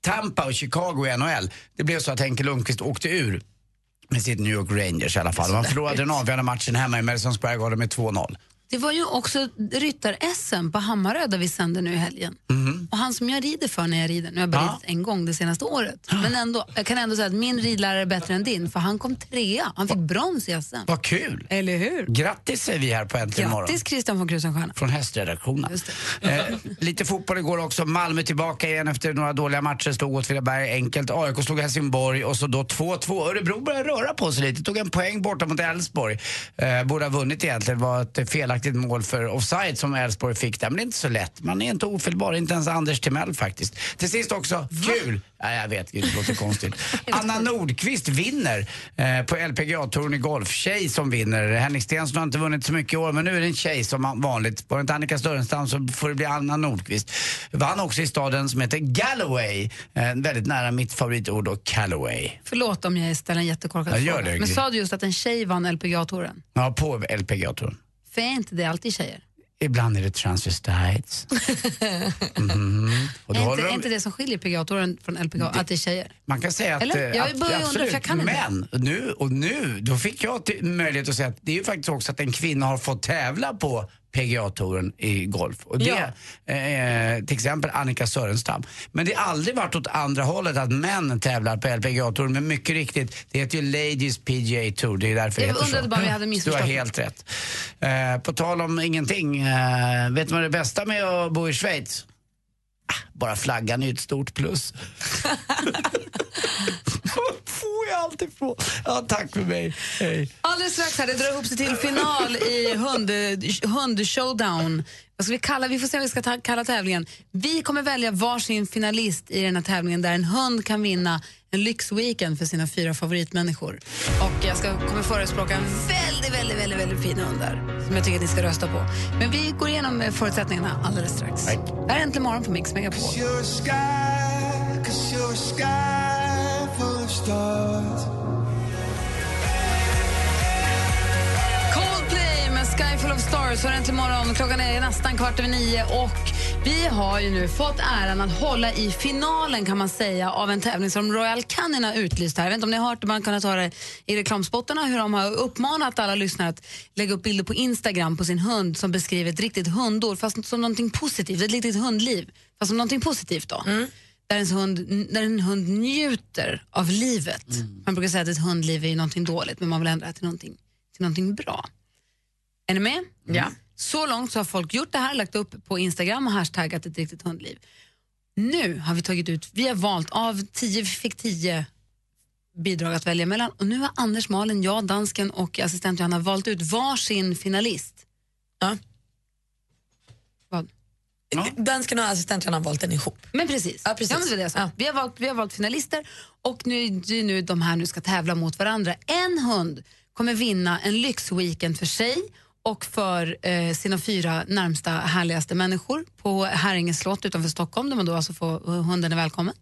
Tampa och Chicago i NHL. Det blev så att Henke Lundqvist åkte ur med sitt New York Rangers i alla fall. Man förlorade den avgörande matchen hemma i Madison Square Garden med 2-0. Det var ju också ryttar-SM på Hammarö där vi sänder nu i helgen. Mhm. Och han som jag rider för när jag rider, nu har jag bara ridit en gång det senaste året. Men ändå, jag kan ändå säga att min ridlärare är bättre än din för han kom trea. Han fick brons i SM. Vad kul! Eller hur? Grattis säger vi här på Äntligen morgon. Grattis Christian von Krusenstjerna. Från hästredaktionen. Eh, lite fotboll igår också. Malmö tillbaka igen efter några dåliga matcher. Slog Åtvidaberg enkelt. AIK slog Helsingborg och så då 2-2. Örebro började röra på sig lite. Tog en poäng borta mot Elfsborg. Eh, borde ha vunnit egentligen. Var ett felaktigt mål för offside som Elfsborg fick där. Men det är inte så lätt. Man är inte ofelbar. Inte ens Anders Timell faktiskt. Till sist också, kul! Ja, jag vet, det låter konstigt. Anna Nordqvist vinner eh, på LPGA-touren i golf. Tjej som vinner. Henrik Stenson har inte vunnit så mycket i år, men nu är det en tjej som vanligt. Var det inte Annika Sörenstam så får det bli Anna Nordqvist. Vann också i staden som heter Galloway. Eh, väldigt nära mitt favoritord då, Calloway. Förlåt om jag ställer en jättekorkad Ja, fråga. Men sa du just att en tjej vann LPGA-touren? Ja, på LPGA-touren. För är inte det alltid tjejer? Ibland är det transvestites. Mhm. Och då är, inte, de- är inte det som skiljer PGA-touren från LPGA att det är tjejer? Man kan säga att... Eller? eh, Jag att- börjar undra, för jag kan inte. Men nu, och nu, då fick jag möjlighet att säga att det är ju faktiskt också att en kvinna har fått tävla på PGA-touren i golf. Och det, eh, till exempel Annika Sörenstam. Men det har aldrig varit åt andra hållet att män tävlar på LPGA-touren. Men mycket riktigt, det heter ju Ladies PGA Tour. Det är därför Jag det heter så. bara om jag hade Du missförstått. har helt rätt. Eh, på tal om ingenting, eh, vet du vad det bästa med att bo i Schweiz? Ah, Bara flaggan är ju ett stort plus. får jag alltid få. Ja, tack för mig. Hej. Alldeles strax här, det drar ihop sig till final i hund, hundshowdown. Vad ska vi kalla Vi får se vad vi ska ta, kalla tävlingen. Vi kommer välja varsin finalist i den här tävlingen där en hund kan vinna en lyxweekend för sina fyra favoritmänniskor. Och jag ska, kommer förespråka en väldigt, väldigt, väldigt, väldigt fin hund där som jag tycker att ni ska rösta på. Men vi går igenom eh, förutsättningarna alldeles strax. Det här är Äntligen morgon på Mix Megapol. You're a sky, cause you're sky stars. Coldplay med Sky Full of Stars har äntligen morgon. Klockan är nästan kvart över nio och vi har ju nu fått äran att hålla i finalen kan man säga av en tävling som Royal Canin har utlyst här. Jag vet inte om ni har hört man kunnat höra det i reklamspottarna hur de har uppmanat alla lyssnare att lägga upp bilder på Instagram på sin hund som beskriver ett riktigt hundår fast som någonting positivt, ett riktigt hundliv. Fast som någonting positivt då. Där, ens hund, där en hund njuter av livet. Man brukar säga att ett hundliv är någonting dåligt men man vill ändra det till någonting, till någonting bra. Är ni med? Ja. Så långt så har folk gjort det här, lagt upp på Instagram och hashtaggat ett riktigt hundliv. Nu har vi tagit ut, vi har valt av tio, vi fick tio bidrag att välja mellan och nu har Anders, Malin, jag, dansken och assistent Johanna valt ut varsin finalist. Ja. Vad? Dansken och assistenten har valt den ihop. Men precis. Ja, precis. Ja, men det det sa. Vi, har valt, vi har valt finalister och nu, är nu de här nu ska tävla mot varandra. En hund kommer vinna en lyxweekend för sig och för eh, sina fyra närmsta härligaste människor på Häringe slott utanför Stockholm där man då alltså får, hunden är välkommen.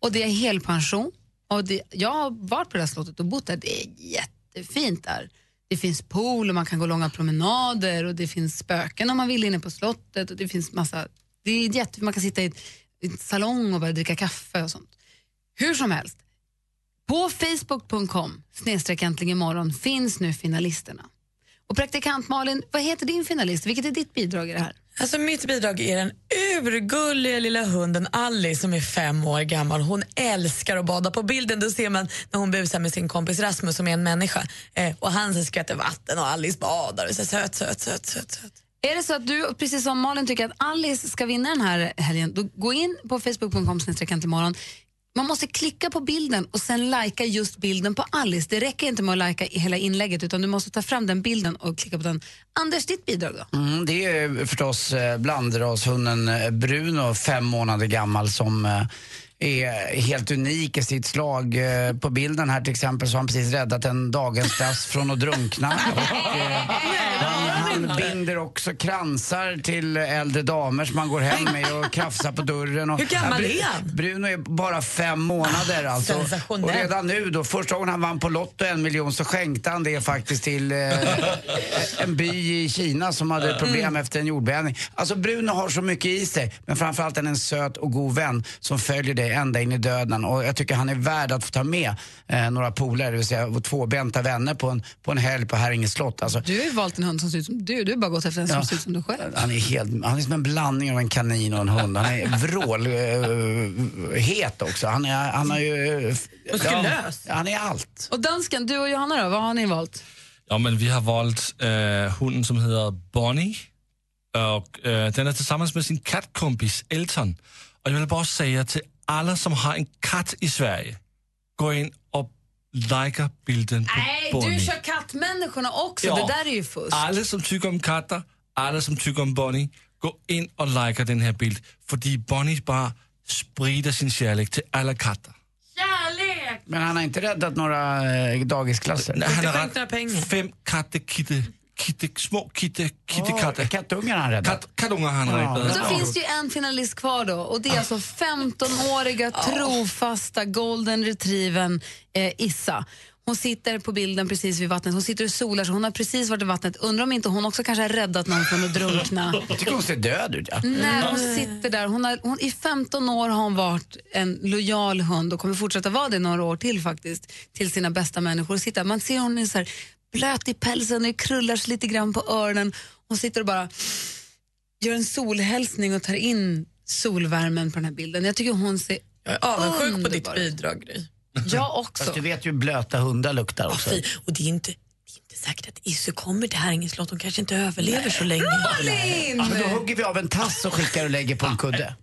Och det är helpension. Och det, jag har varit på det här slottet och bott där. Det är jättefint där. Det finns pool och man kan gå långa promenader och det finns spöken om man vill inne på slottet och det finns massa, det är jätte, man kan sitta i, i en salong och bara dricka kaffe och sånt. Hur som helst, på facebook.com snedstreck äntligen imorgon finns nu finalisterna. Och praktikant Malin, vad heter din finalist? Vilket är ditt bidrag i det här? Alltså mitt bidrag är den urgulliga lilla hunden Alice som är fem år gammal. Hon älskar att bada. På bilden då ser man när hon busar med sin kompis Rasmus som är en människa. Eh, och han skvätter vatten och Alice badar. Och så söt, söt, söt, söt, söt. Är det så att du, precis som Malin, tycker att Alice ska vinna den här helgen, då gå in på facebook.com imorgon. Man måste klicka på bilden och sen lajka just bilden på Alice. Det räcker inte med att lajka hela inlägget utan du måste ta fram den bilden och klicka på den. Anders, ditt bidrag då? Mm, det är förstås eh, blandrashunden eh, Bruno, fem månader gammal, som eh, är helt unik i sitt slag. På bilden här till exempel så har han precis räddat en daghemsplats från att drunkna. Och, han binder också kransar till äldre damer som man går hem med och krafsar på dörren. Och, Hur gammal Ja, Bru- är han? Bruno är bara fem månader alltså. Och redan nu då, första gången han vann på Lotto en miljon så skänkte han det faktiskt till eh, en by i Kina som hade problem efter en jordbävning. Alltså Bruno har så mycket i sig, men framförallt är han en söt och god vän som följer dig ända in i döden. Och jag tycker han är värd att få ta med eh, några polare, det vill säga tvåbenta vänner på en, på en helg på Häringe slott. Alltså, Du har ju valt en hund som ser ut som du, du har bara gått efter en som Ja. ser ut som du själv. han är, helt, han är som en blandning av en kanin och en hund. Han är vrålhet också. Han är, han har ju... Muskulös. Ja, han är allt. Och dansken, du och Johanna då, vad har ni valt? Ja, men vi har valt äh, hunden som heter Bonnie. Och äh, den är tillsammans med sin kattkompis Elton. Och jag vill bara säga till alla som har en katt i Sverige, gå in och likea bilden på Nej, Bonnie. du kör kattmänniskorna också, Ja. det där är ju fusk. Alla som tycker om katter, alla som tycker om Bonnie, gå in och likea den här bilden. För Bonnie bara sprider sin kärlek till alla katter. Kärlek! Men han har inte räddat några eh, dagisklasser? Nej, han har rätt fem katter, kitte, kitte, små kitte, kittekatter. kattungar har han räddat. Katt, kattungar han Och räddat. så finns det ju en finalist kvar då och det är alltså 15-åriga trofasta golden retrievern eh, Issa. Hon sitter på bilden precis vid vattnet. Hon sitter och solar sig. Hon har precis varit i vattnet. Undrar om inte hon också kanske har räddat någon från att drunkna. Jag tycker hon ser död ut. Ja. Nej, hon sitter där. Hon har, hon, I 15 år har hon varit en lojal hund och kommer fortsätta vara det några år till faktiskt. Till sina bästa människor. Och sitta, man ser hon är så här blöt i pälsen och det krullar sig lite grann på öronen. Hon sitter och bara gör en solhälsning och tar in solvärmen på den här bilden. Jag tycker hon ser Jag är avundsjuk på ditt bidrag, Gry. Jag också. Fast du vet ju hur blöta hundar luktar också. Fy, och det är inte säkert att Isse kommer till Häringe slott. Hon kanske inte överlever så länge. Malin! Ja, men då hugger vi av en tass och skickar och lägger på en kudde.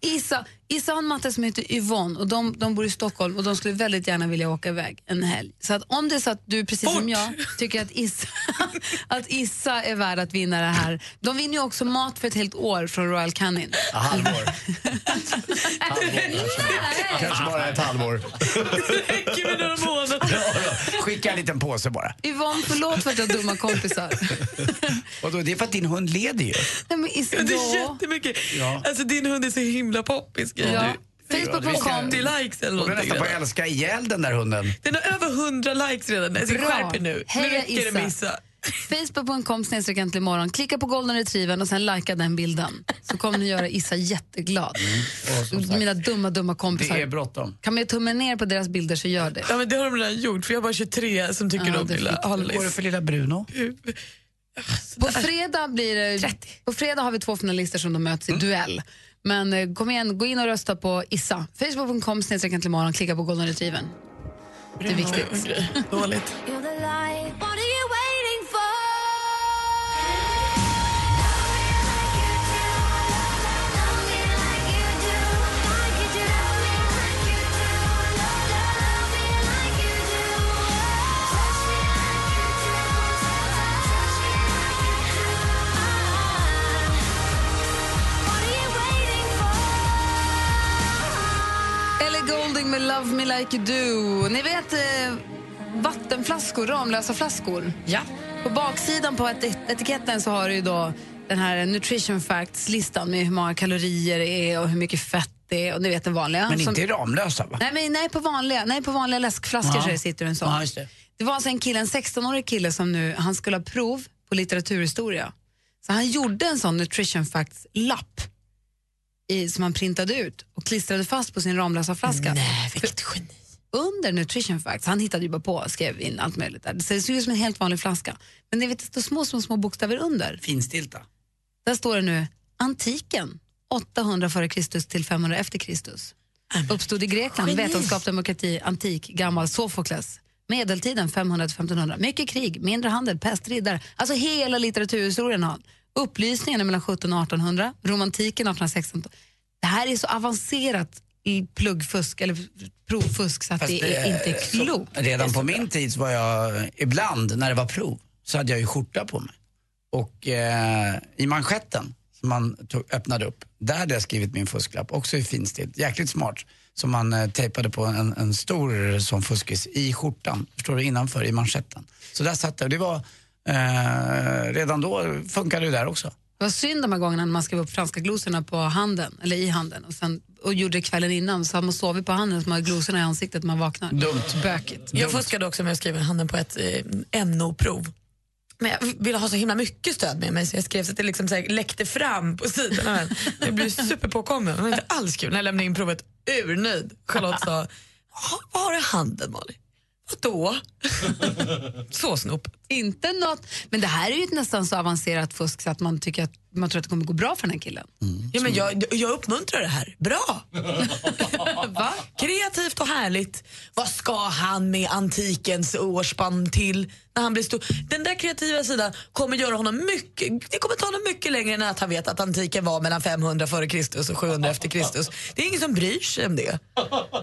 Issa, Issa har en matte som heter Yvonne och de, de bor i Stockholm och de skulle väldigt gärna vilja åka iväg en helg. Så att om det är så att du precis som jag tycker att Issa, att Issa är värd att vinna det här. De vinner ju också mat för ett helt år från Royal Canin. Ja, halvår. Kanske bara ett halvår. Skicka en liten påse bara. Yvonne, förlåt för att jag har dumma kompisar. Och då, det är för att din hund leder ju. Nej, men Ja, det är ja. jättemycket. Ja. Alltså, din hund är så himla poppis. Ja. Facebook.com. 80 likes eller Hon är någonting. nästan på att redan. älska ihjäl den där hunden. Den har över 100 likes redan. Nej, så Bra. skärp er nu. Nu Heja räcker det med Issa. Facebook.com snedstreck äntligen imorgon. Klicka på golden retrievern och sen likea den bilden. Så kommer ni göra Issa jätteglad. Mina dumma, dumma kompisar. Det är bråttom. Kan man ge tummen ner på deras bilder så gör det. Ja, men det har de redan gjort, för jag har bara 23 som tycker Ja, om lilla fick- Hur går det Alice. för lilla Bruno? På fredag, blir det, på fredag har vi två finalister som de möts i duell. Men eh, kom igen, gå in och rösta på Issa. Facebook.com snedstreck äntligen imorgon. Klicka på golden retrievern. Det är viktigt. Dåligt. Love Me Like You Do. Ni vet eh, vattenflaskor, Ramlösa flaskor? Ja. På baksidan på et etiketten så har du ju då den här nutrition facts-listan med hur många kalorier det är och hur mycket fett det är. Och ni vet den vanliga. Men som- inte Ramlösa va? Nej, men, nej, på vanliga, nej, på vanliga läskflaskor Ja. så sitter en sån. Ja, det. Det var alltså en kille, en 16-årig kille som nu, han skulle ha prov på litteraturhistoria. Så han gjorde en sån nutrition facts-lapp i, som han printade ut och klistrade fast på sin Ramlösa flaska. Nej, vilket geni. Under nutrition facts, han hittade ju bara på och skrev in allt möjligt där. Så det såg ut som en helt vanlig flaska. Men det står små, små, små bokstäver under. Finstilta. Där står det nu antiken, 800 före Kristus till 500 efter Kristus. Uppstod i Grekland, Geni. vetenskap, demokrati, antik, gammal, Sofokles. Medeltiden 500 till 1500. Mycket krig, mindre handel, pest, riddare. Alltså hela litteraturhistorien har han. Upplysningen är mellan 1700 och 1800, romantiken 1816. Det här är så avancerat i pluggfusk eller provfusk så att Fast det är inte klokt. Redan på min tid så var jag, ibland när det var prov, så hade jag ju skjorta på mig. Och eh, i manschetten som man tog, öppnade upp, där hade jag skrivit min fusklapp, också i finstilt. Jäkligt smart. Som man eh, tejpade på en, en stor sån fuskis i skjortan, förstår du, innanför i manschetten. Så där satt jag. Det var, eh, redan då funkade det där också. Det var synd de här gångerna när man skrev upp franska glosorna på handen, eller i handen och, sen, och gjorde det kvällen innan så har man sovit på handen så man har glosorna i ansiktet när man vaknar. Dumt. Bökigt. Jag fuskade också med att skriva handen på ett eh, NO-prov. Men jag ville ha så himla mycket stöd med mig så jag skrev så att det liksom så här läckte fram på sidorna. Men Jag blev superpåkommen. Det var inte alls kul när jag lämnade in provet urnöjd. Charlotte sa, "Ha, vad har du i handen Molly? Vadå? så snop. Inte något, men det här är ju nästan så avancerat fusk så att man tycker att man tror att det kommer gå bra för den här killen. Ja, men jag, jag uppmuntrar det här. Bra! Va? Kreativt och härligt. Vad ska han med antikens årspann till när han blir stor? Den där kreativa sidan kommer göra honom mycket, det kommer ta honom mycket längre än att han vet att antiken var mellan 500 före Kristus och 700 efter Kristus. Det är ingen som bryr sig om det.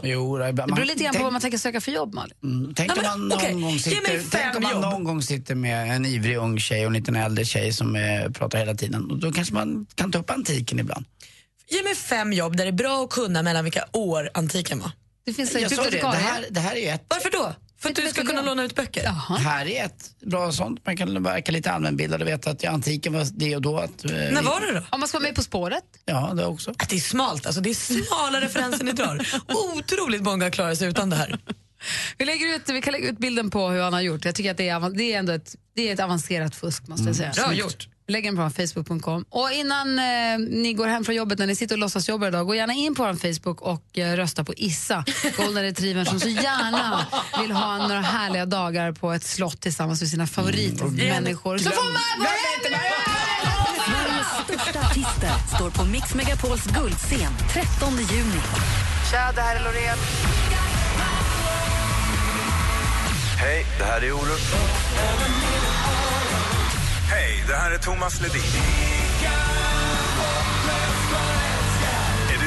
Jo, Det beror lite grann på vad man tänker söka för jobb Malin. Mm, tänk om man någon gång sitter, mig tänk fem om man jobb. någon gång sitter med en ivrig ung tjej och en liten äldre tjej som eh, pratar hela tiden. Och då kanske man kan ta upp antiken ibland. Ge mig fem jobb där det är bra att kunna mellan vilka år antiken var. Det finns Jag sa det, det, här, det här är ett. Varför då? För att du ska kunna låna ut böcker? Här är ett bra sånt. Man kan verka lite allmänbildad och veta att ja, antiken var det och då. Att, eh, När var det då? Om man ska vara med På spåret? Ja, det också. Att det är smalt, alltså det är smala referenser ni drar. Otroligt många klarar sig utan det här. Vi, lägger ut, vi kan lägga ut bilden på hur han har gjort. Jag tycker att det är, det är ändå ett, det är ett avancerat fusk måste jag säga. Bra Snyggt. gjort. Vi lägger den på facebook.com. Och innan eh, ni går hem från jobbet, när ni sitter och låtsas jobba idag, gå gärna in på vår Facebook och eh, rösta på Issa, golden retrievern som så gärna vill ha några härliga dagar på ett slott tillsammans med sina favoritmänniskor. Så får man Sveriges största artister står på Mix Megapols guldscen 13 juni. Tja, det här är Loreen. Hej, det här är Orup. Hej, det här är Thomas Ledin.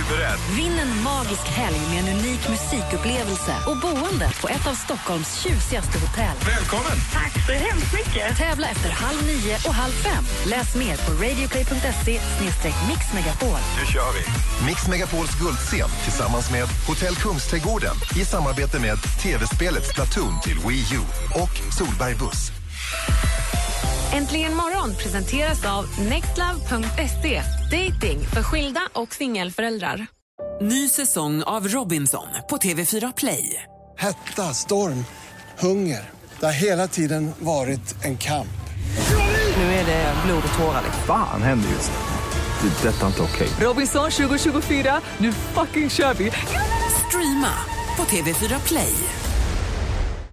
Beredd? Vinn en magisk helg med en unik musikupplevelse och boende på ett av Stockholms tjusigaste hotell. Välkommen! Tack så hemskt mycket. Tävla efter halv nio och halv fem. Läs mer på radioplay.se mixmegapol. Nu kör vi! Mix Megapols guldscen tillsammans med Hotell Kungsträdgården i samarbete med tv-spelet Splatoon till Wii U och Solberg Buss. Äntligen morgon presenteras av nextlove.se. Dating för skilda och singelföräldrar. Ny säsong av Robinson på TV4 Play. Hetta, storm, hunger. Det har hela tiden varit en kamp. Nu är det blod och tårar. Fan händer just nu. Det. är Detta är inte okej. Robinson 2024, nu fucking kör vi! Streama på TV4 Play.